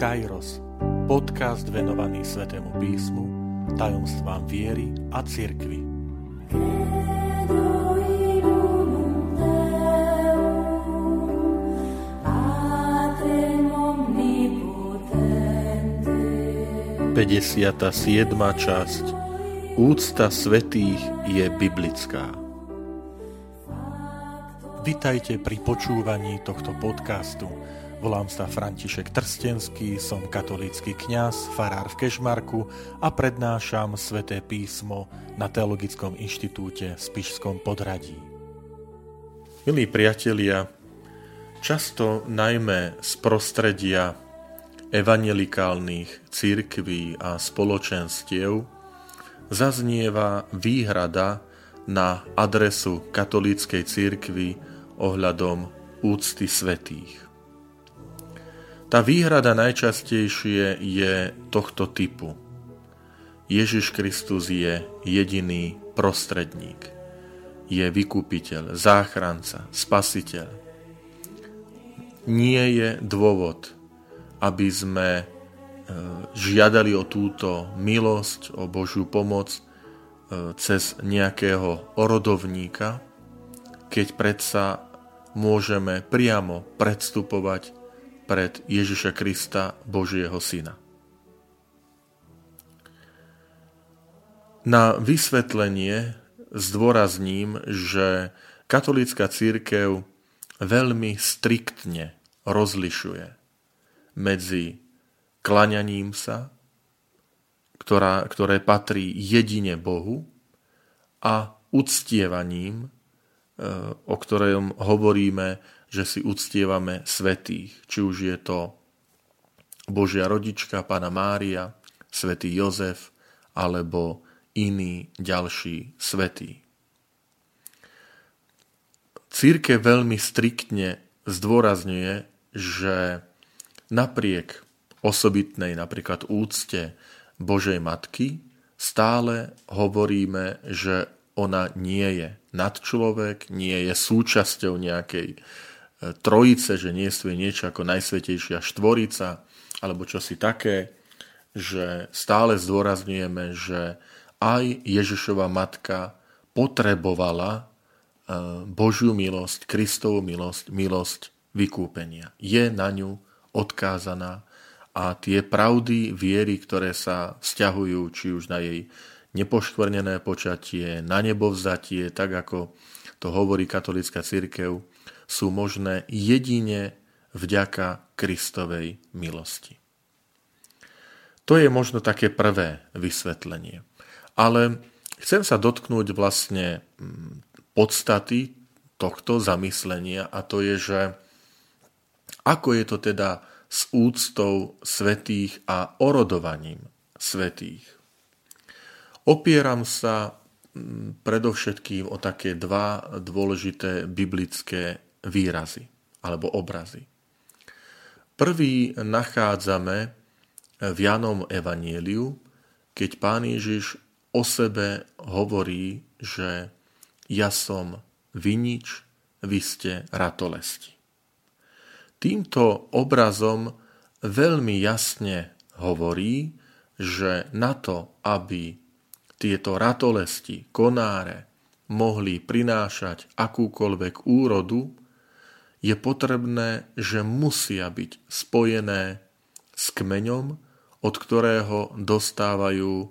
Kairos, podcast venovaný Svetému písmu, tajomstvám viery a cirkvi. Pedesiata siedma časť Úcta svetých je biblická. Vitajte pri počúvaní tohto podcastu. Volám sa František Trstenský, som katolícky kňaz, farár v Kešmarku a prednášam sväté písmo na Teologickom inštitúte v Spišskom podradí. Milí priatelia, často najmä z prostredia evangelikálnych církví a spoločenstiev zaznieva výhrada na adresu katolíckej církvy ohľadom úcty svetých. Tá výhrada najčastejšie je tohto typu. Ježiš Kristus je jediný prostredník. Je vykupiteľ, záchranca, spasiteľ. Nie je dôvod, aby sme e, žiadali o túto milosť, o Božiu pomoc e, cez nejakého orodovníka, keď predsa môžeme priamo predstupovať pred Ježiša Krista, Božieho Syna. Na vysvetlenie zdôrazním, že katolícka církev veľmi striktne rozlišuje medzi klaňaním sa, ktorá, ktoré patrí jedine Bohu, a uctievaním, o ktorom hovoríme, že si uctievame svetých. Či už je to Božia rodička, Pana Mária, svätý Jozef, alebo iní ďalší svetí. Círke veľmi striktne zdôrazňuje, že napriek osobitnej napríklad úcte Božej Matky stále hovoríme, že ona nie je nadčlovek, nie je súčasťou nejakej e, trojice, že nie je niečo ako najsvetejšia štvorica, alebo čosi také, že stále zdôrazňujeme, že aj Ježišova matka potrebovala e, Božiu milosť, Kristovú milosť, milosť vykúpenia. Je na ňu odkázaná a tie pravdy viery, ktoré sa vzťahujú či už na jej nepoškvrnené počatie, na nebo vzatie, tak ako to hovorí katolická církev, sú možné jedine vďaka Kristovej milosti. To je možno také prvé vysvetlenie. Ale chcem sa dotknúť vlastne mm, podstaty tohto zamyslenia a to je, že ako je to teda s úctou svetých a orodovaním svetých. Opieram sa mm, predovšetkým o také dva dôležité biblické výrazy alebo obrazy. Prvý nachádzame v Janom Evanieliu, keď pán Ježiš o sebe hovorí, že ja som vinič, vy ste ratolesti. Týmto obrazom veľmi jasne hovorí, že na to, aby tieto ratolesti, konáre mohli prinášať akúkoľvek úrodu, je potrebné, že musia byť spojené s kmeňom, od ktorého dostávajú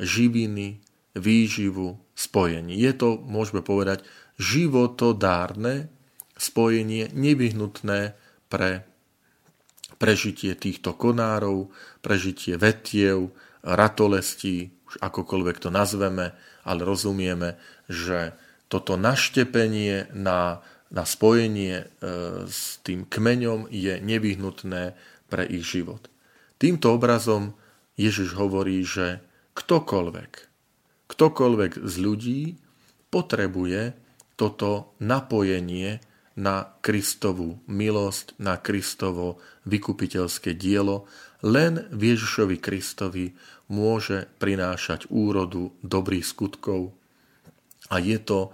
živiny, výživu, spojenie. Je to, môžeme povedať, životodárne spojenie nevyhnutné pre prežitie týchto konárov, prežitie vetiev, ratolestí, už akokoľvek to nazveme, ale rozumieme, že toto naštepenie na, na spojenie e, s tým kmeňom je nevyhnutné pre ich život. Týmto obrazom Ježiš hovorí, že ktokoľvek, ktokoľvek z ľudí potrebuje toto napojenie na Kristovú milosť, na Kristovo vykupiteľské dielo, len v Ježišovi Kristovi môže prinášať úrodu dobrých skutkov. A je to, e,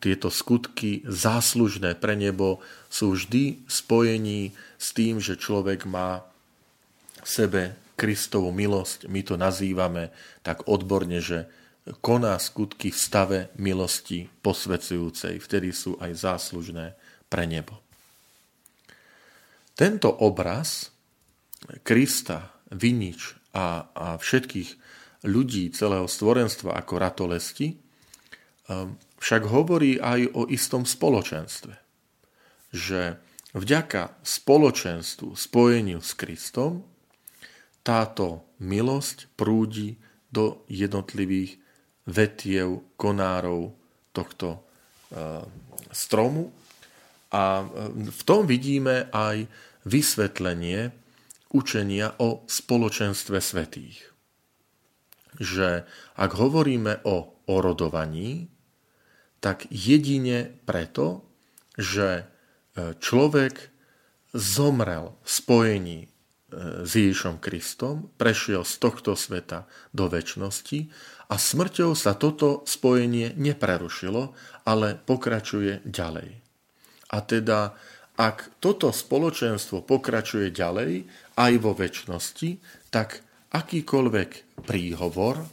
tieto skutky záslužné pre nebo sú vždy spojení s tým, že človek má sebe Kristovú milosť, my to nazývame tak odborne, že koná skutky v stave milosti posvedzujúcej, vtedy sú aj záslužné pre nebo. Tento obraz Krista, vinič a, a všetkých ľudí celého stvorenstva ako ratolesti um, však hovorí aj o istom spoločenstve. Že vďaka spoločenstvu, spojeniu s Kristom, táto milosť prúdi do jednotlivých vetiev, konárov tohto uh, stromu. A uh, v tom vidíme aj vysvetlenie učenia o spoločenstve svetých. Že ak hovoríme o orodovaní, tak jedine preto, že e, človek zomrel v spojení e, s Ježišom Kristom, prešiel z tohto sveta do väčšnosti a smrťou sa toto spojenie neprerušilo, ale pokračuje ďalej. A teda, ak toto spoločenstvo pokračuje ďalej aj vo väčšnosti, tak akýkoľvek príhovor,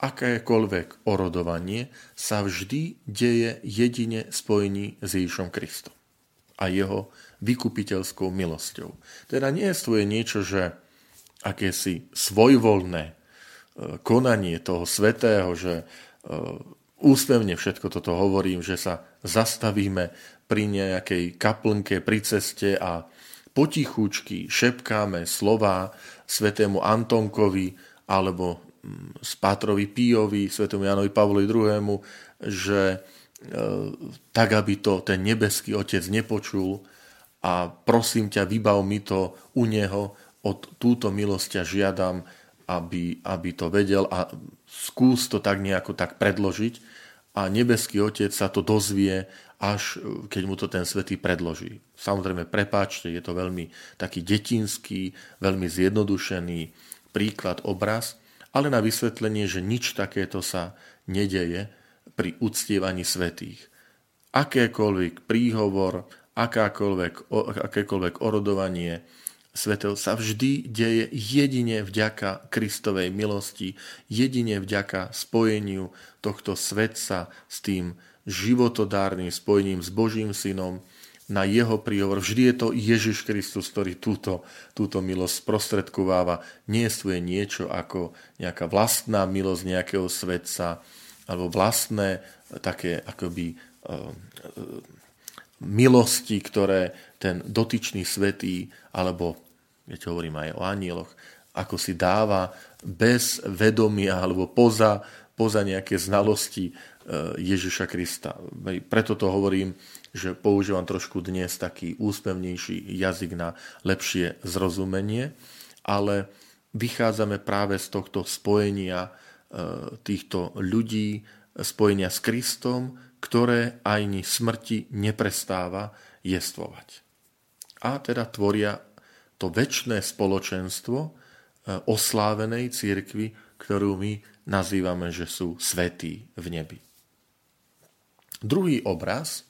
akékoľvek orodovanie sa vždy deje jedine spojení s Ježišom Kristom a jeho vykupiteľskou milosťou. Teda nie je niečo, že akési svojvoľné e, konanie toho svetého, že e, úsmevne všetko toto hovorím, že sa zastavíme pri nejakej kaplnke, pri ceste a potichučky šepkáme slova svetému Antonkovi alebo mm, Spátrovi Píjovi, svetému Janovi Pavlovi II, že e, tak, aby to ten nebeský otec nepočul a prosím ťa, vybav mi to u neho, od túto milosť ťa žiadam, aby, aby to vedel a skús to tak nejako tak predložiť a nebeský otec sa to dozvie až e, keď mu to ten svetý predloží. Samozrejme, prepáčte, je to veľmi taký detinský, veľmi zjednodušený príklad, obraz, ale na vysvetlenie, že nič takéto sa nedeje pri uctievaní svetých. Akékoľvek príhovor, akákoľvek, akékoľvek orodovanie svetov sa vždy deje jedine vďaka Kristovej milosti, jedine vďaka spojeniu tohto svetca s tým životodárnym spojením s Božím synom na jeho príhovor. Vždy je to Ježiš Kristus, ktorý túto, túto milosť sprostredkováva. Nie je niečo ako nejaká vlastná milosť nejakého svetca alebo vlastné také akoby uh, milosti, ktoré ten dotyčný svetý, alebo ja hovorím aj o anieloch, ako si dáva bez vedomia alebo poza, poza nejaké znalosti Eh, Ježiša Krista. Preto to hovorím, že používam trošku dnes taký úspevnejší jazyk na lepšie zrozumenie, ale vychádzame práve z tohto spojenia eh, týchto ľudí, spojenia s Kristom, ktoré aj ni smrti neprestáva jestvovať. A teda tvoria to väčšné spoločenstvo eh, oslávenej církvy, ktorú my nazývame, že sú svetí v nebi. Druhý obraz,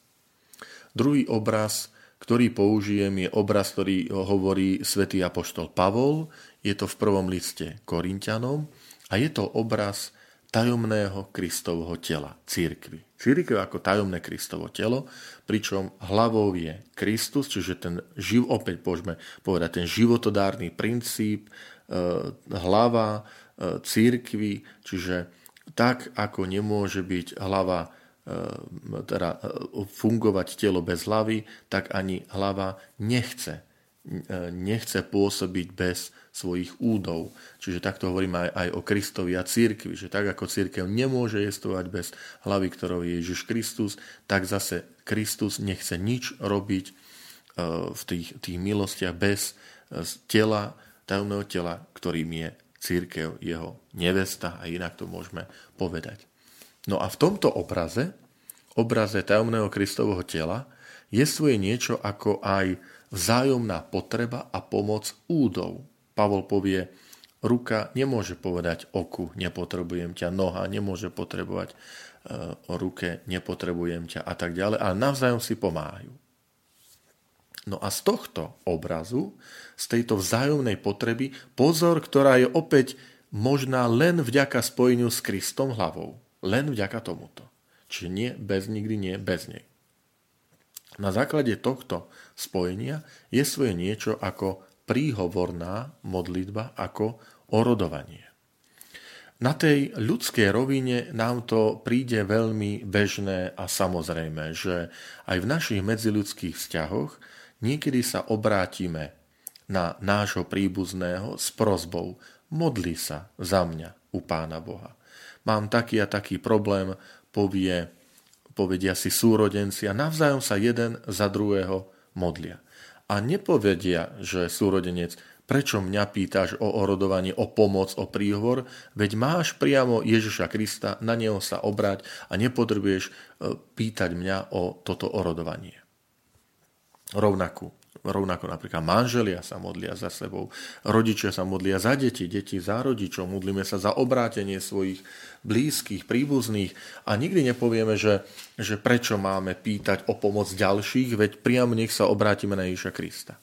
druhý obraz, ktorý použijem, je obraz, ktorý hovorí svätý apoštol Pavol. Je to v prvom liste Korintianom a je to obraz tajomného Kristovho tela, církvy. Církev ako tajomné Kristovo telo, pričom hlavou je Kristus, čiže ten živ, opäť môžeme povedať, ten životodárny princíp, e, hlava e, církvy, čiže tak, ako nemôže byť hlava E, teda fungovať telo bez hlavy, tak ani hlava nechce, nechce pôsobiť bez svojich údov. Čiže takto hovoríme aj, aj o Kristovi a církvi, že tak ako církev nemôže jestovať bez hlavy, ktorou je Ježiš Kristus, tak zase Kristus nechce nič robiť v tých, tých milostiach bez tela, tajomného tela, ktorým je církev, jeho nevesta a inak to môžeme povedať. No a v tomto obraze, obraze tajomného Kristovho tela, je svoje niečo ako aj vzájomná potreba a pomoc údov. Pavol povie, ruka nemôže povedať oku, nepotrebujem ťa, noha nemôže potrebovať e, o ruke, nepotrebujem ťa a tak ďalej, ale navzájom si pomáhajú. No a z tohto obrazu, z tejto vzájomnej potreby, pozor, ktorá je opäť možná len vďaka spojeniu s Kristom hlavou. Len vďaka tomuto. Čiže nie bez nikdy, nie bez nej. Na základe tohto spojenia je svoje niečo ako príhovorná modlitba, ako orodovanie. Na tej ľudskej rovine nám to príde veľmi bežné a samozrejme, že aj v našich medziľudských vzťahoch niekedy sa obrátime na nášho príbuzného s prozbou modli sa za mňa u Pána Boha. Mám taký a taký problém, povie, povedia si súrodenci a navzájom sa jeden za druhého modlia. A nepovedia, že súrodenec Prečo mňa pýtaš o orodovanie, o pomoc, o príhovor? Veď máš priamo Ježiša Krista, na neho sa obrať a nepotrebuješ e, pýtať mňa o toto orodovanie. Rovnako, rovnako napríklad manželia sa modlia za sebou, rodičia sa modlia za deti, deti za rodičov, modlíme sa za obrátenie svojich blízkych, príbuzných a nikdy nepovieme, že, že prečo máme pýtať o pomoc ďalších, veď priamo nech sa obrátime na Ježiša Krista.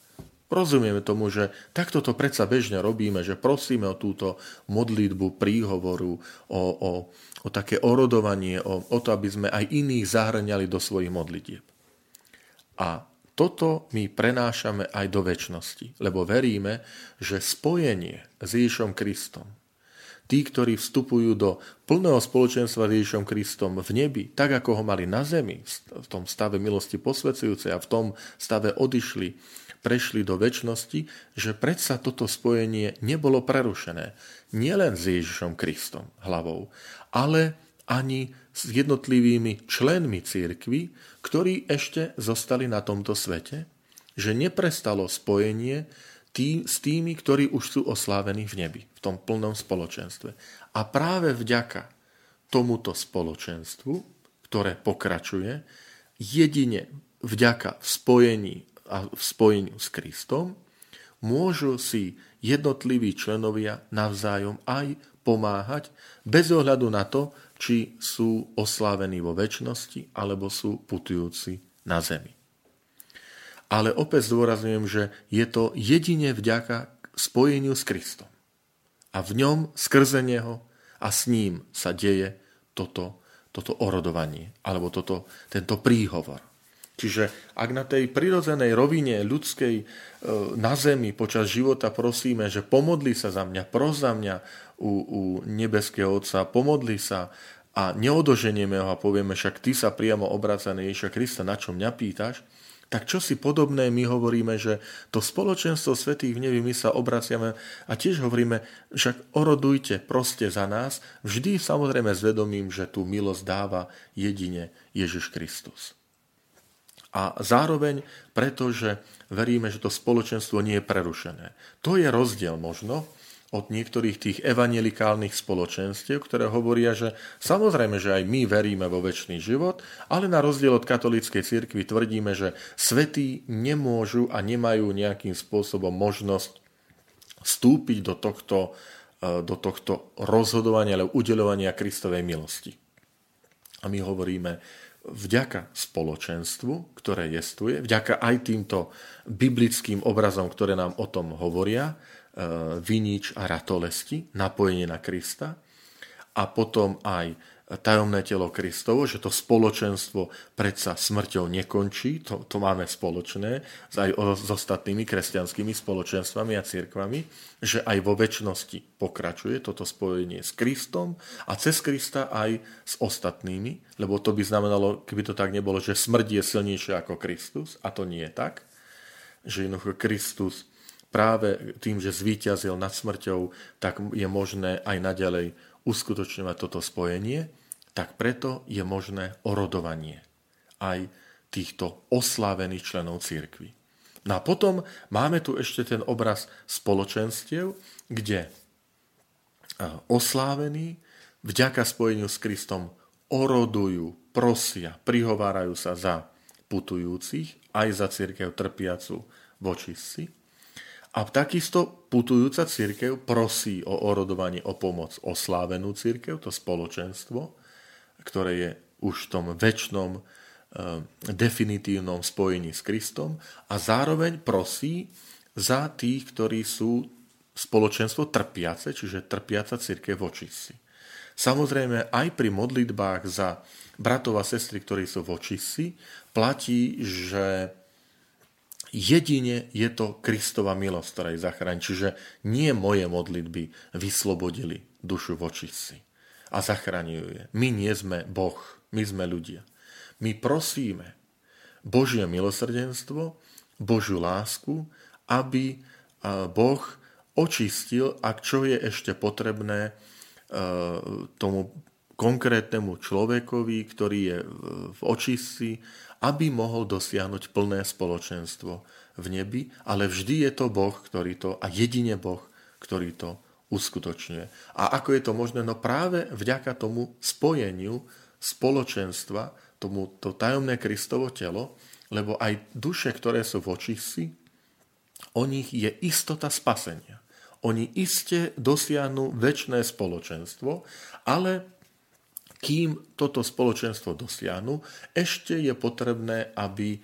Rozumieme tomu, že takto to predsa bežne robíme, že prosíme o túto modlitbu, príhovoru, o, o, o také orodovanie, o, o to, aby sme aj iných zahrňali do svojich modlitieb. A toto my prenášame aj do väčšnosti, lebo veríme, že spojenie s Ježišom Kristom, tí, ktorí vstupujú do plného spoločenstva s Ježišom Kristom v nebi, tak ako ho mali na zemi, v tom stave milosti posvedzujúcej a v tom stave odišli, prešli do väčšnosti, že predsa toto spojenie nebolo prerušené. Nielen s Ježišom Kristom hlavou, ale ani s jednotlivými členmi církvy, ktorí ešte zostali na tomto svete, že neprestalo spojenie tý, s tými, ktorí už sú oslávení v nebi, v tom plnom spoločenstve. A práve vďaka tomuto spoločenstvu, ktoré pokračuje, jedine vďaka v spojení a v spojeniu s Kristom, môžu si jednotliví členovia navzájom aj pomáhať bez ohľadu na to, či sú oslávení vo väčšnosti alebo sú putujúci na zemi. Ale opäť zdôrazňujem, že je to jedine vďaka spojeniu s Kristom. A v ňom, skrze Neho a s ním sa deje toto, toto orodovanie, alebo toto, tento príhovor. Čiže ak na tej prirodzenej rovine ľudskej e, na zemi počas života prosíme, že pomodli sa za mňa, pros za mňa u, u nebeského Otca, pomodli sa a neodoženieme ho a povieme, však ty sa priamo obraca na Ježiša Krista, na čo mňa pýtaš, tak čo si podobné my hovoríme, že to spoločenstvo svetých v nebi my sa obraciame a tiež hovoríme, však orodujte proste za nás, vždy samozrejme s vedomím, že tú milosť dáva jedine Ježiš Kristus. A zároveň preto, že veríme, že to spoločenstvo nie je prerušené. To je rozdiel možno od niektorých tých evangelikálnych spoločenstiev, ktoré hovoria, že samozrejme, že aj my veríme vo väčší život, ale na rozdiel od katolíckej cirkvi tvrdíme, že svetí nemôžu a nemajú nejakým spôsobom možnosť vstúpiť do tohto, e, do tohto rozhodovania alebo udeľovania Kristovej milosti. A my hovoríme, vďaka spoločenstvu, ktoré jestuje, vďaka aj týmto biblickým obrazom, ktoré nám o tom hovoria, vinič a ratolesti, napojenie na Krista, a potom aj tajomné telo Kristovo, že to spoločenstvo predsa smrťou nekončí, to, to máme spoločné aj s ostatnými kresťanskými spoločenstvami a cirkvami, že aj vo väčšnosti pokračuje toto spojenie s Kristom a cez Krista aj s ostatnými, lebo to by znamenalo, keby to tak nebolo, že smrť je silnejšia ako Kristus, a to nie je tak, že jednoducho Kristus práve tým, že zvíťazil nad smrťou, tak je možné aj naďalej uskutočňovať toto spojenie, tak preto je možné orodovanie aj týchto oslávených členov církvy. No a potom máme tu ešte ten obraz spoločenstiev, kde oslávení vďaka spojeniu s Kristom orodujú, prosia, prihovárajú sa za putujúcich, aj za církev trpiacu voči si a takisto putujúca církev prosí o orodovanie o pomoc oslávenú církev, to spoločenstvo, ktoré je už v tom väčšnom, definitívnom spojení s Kristom a zároveň prosí za tých, ktorí sú spoločenstvo trpiace, čiže trpiaca církev v očistci. Samozrejme, aj pri modlitbách za bratov a sestry, ktorí sú v očistci, platí, že jedine je to Kristova milosť, ktorá ich zachráni. Čiže nie moje modlitby vyslobodili dušu v očistci a zachraňujú je. My nie sme Boh, my sme ľudia. My prosíme Božie milosrdenstvo, Božiu lásku, aby Boh očistil, ak čo je ešte potrebné tomu konkrétnemu človekovi, ktorý je v očistci, aby mohol dosiahnuť plné spoločenstvo v nebi, ale vždy je to Boh, ktorý to, a jedine Boh, ktorý to uskutočňuje. A ako je to možné? No práve vďaka tomu spojeniu spoločenstva, tomu to tajomné Kristovo telo, lebo aj duše, ktoré sú v očistci, o nich je istota spasenia. Oni iste dosiahnu väčšné spoločenstvo, ale kým toto spoločenstvo dosiahnu, ešte je potrebné, aby e,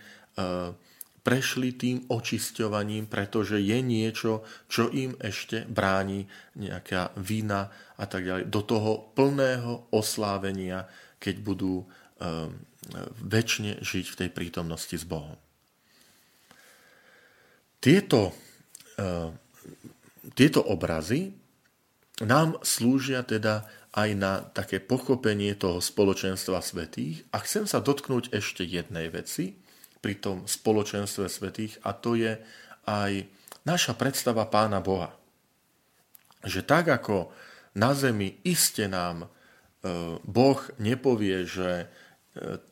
prešli tým očisťovaním, pretože je niečo, čo im ešte bráni nejaká vina a tak ďalej, do toho plného oslávenia, keď budú um, väčšine žiť v tej prítomnosti s Bohom. Tieto uh, tieto obrazy nám slúžia teda aj na také pochopenie toho spoločenstva svetých a chcem sa dotknúť ešte jednej veci pri tom spoločenstve svetých a to je aj naša predstava Pána Boha. Že tak ako na zemi iste nám e, Boh nepovie, že e,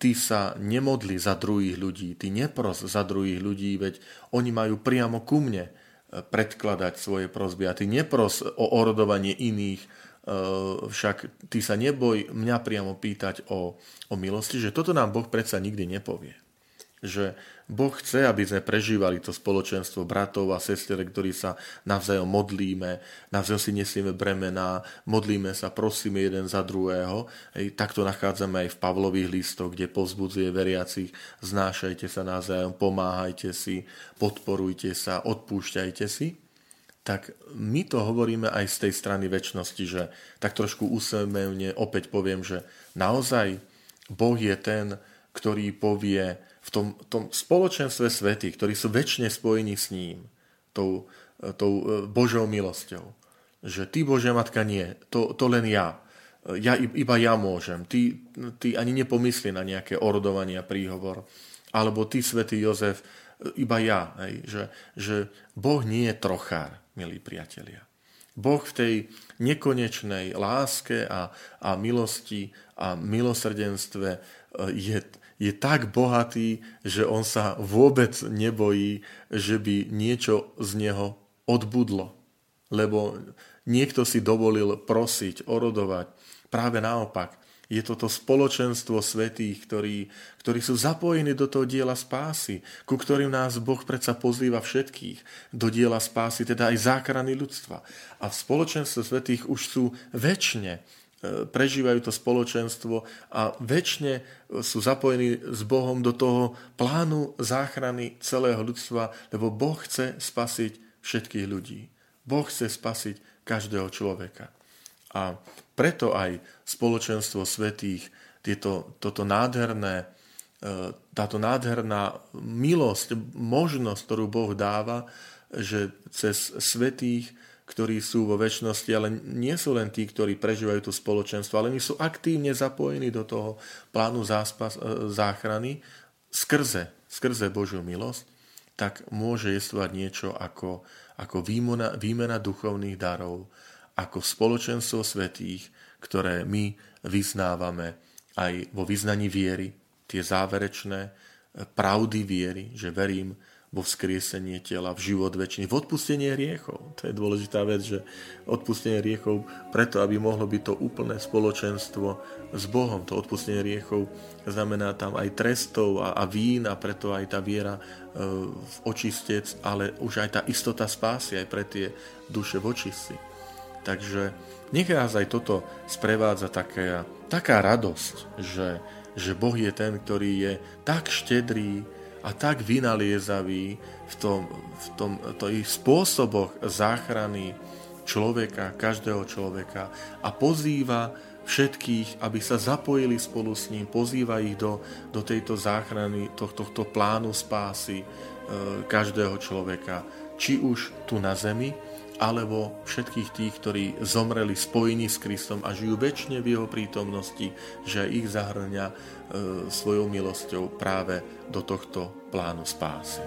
ty sa nemodli za druhých ľudí, ty nepros za druhých ľudí, veď oni majú priamo ku mne predkladať svoje prosby. A ty nepros o orodovanie iných, e, však ty sa neboj mňa priamo pýtať o, o milosti, že toto nám Boh predsa nikdy nepovie že Boh chce, aby sme prežívali to spoločenstvo bratov a sestier, ktorí sa navzájom modlíme, navzájom si nesieme bremená, modlíme sa, prosíme jeden za druhého. Hej, takto nachádzame aj v Pavlových listoch, kde povzbudzuje veriacich, znášajte sa navzájom, pomáhajte si, podporujte sa, odpúšťajte si. Tak my to hovoríme aj z tej strany väčšnosti, že tak trošku úsmevne opäť poviem, že naozaj Boh je ten, ktorý povie, v tom, tom spoločenstve svetých, ktorí sú väčšine spojení s ním, tou, tou e, Božou milosťou. Že ty, Božia Matka, nie, to, to len ja. ja. Iba ja môžem. Ty, ty ani nepomysli na nejaké orodovanie a príhovor. Alebo ty, svätý Jozef, iba ja. Hej, že, že Boh nie je trochár, milí priatelia. Boh v tej nekonečnej láske a, a milosti a milosrdenstve e, je, je tak bohatý, že on sa vôbec nebojí, že by niečo z neho odbudlo. Lebo niekto si dovolil prosiť, orodovať. Práve naopak, je toto spoločenstvo svetých, ktorí, ktorí sú zapojení do toho diela spásy, ku ktorým nás Boh predsa pozýva všetkých do diela spásy, teda aj záchrany ľudstva. A v spoločenstve svetých už sú väčšine prežívajú to spoločenstvo a väčšine sú zapojení s Bohom do toho plánu záchrany celého ľudstva, lebo Boh chce spasiť všetkých ľudí. Boh chce spasiť každého človeka. A preto aj spoločenstvo svetých, tieto, toto nádherné, e, táto nádherná milosť, možnosť, ktorú Boh dáva, že cez svetých ktorí sú vo väčšnosti, ale nie sú len tí, ktorí prežívajú to spoločenstvo, ale oni sú aktívne zapojení do toho plánu záspas, e, záchrany. Skrze, skrze Božiu milosť, tak môže jestvať niečo ako, ako výmena, výmena duchovných darov, ako spoločenstvo svetých, ktoré my vyznávame aj vo vyznaní viery, tie záverečné e, pravdy viery, že verím, vo vzkriesenie tela, v život väčší, v odpustenie riechov. To je dôležitá vec, že odpustenie riechov preto, aby mohlo byť to úplné spoločenstvo s Bohom. To odpustenie riechov znamená tam aj trestov a, a vín a preto aj tá viera e, v očistec, ale už aj tá istota spásy aj pre tie duše v očistci. Takže nech nás aj toto sprevádza taká, taká radosť, že, že Boh je ten, ktorý je tak štedrý a tak vynaliezavý v tom, v tom v spôsoboch záchrany človeka, každého človeka a pozýva všetkých, aby sa zapojili spolu s ním, pozýva ich do, do tejto záchrany, tohto, tohto plánu spásy e, každého človeka, či už tu na zemi, alebo všetkých tých, ktorí zomreli spojení s Kristom a žijú väčšine v jeho prítomnosti, že ich zahrňa e, svojou milosťou práve do tohto plánu spásy.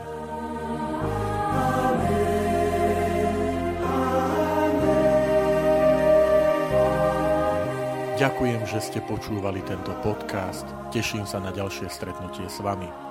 Ďakujem, že ste počúvali tento podcast. Teším sa na ďalšie stretnutie s vami.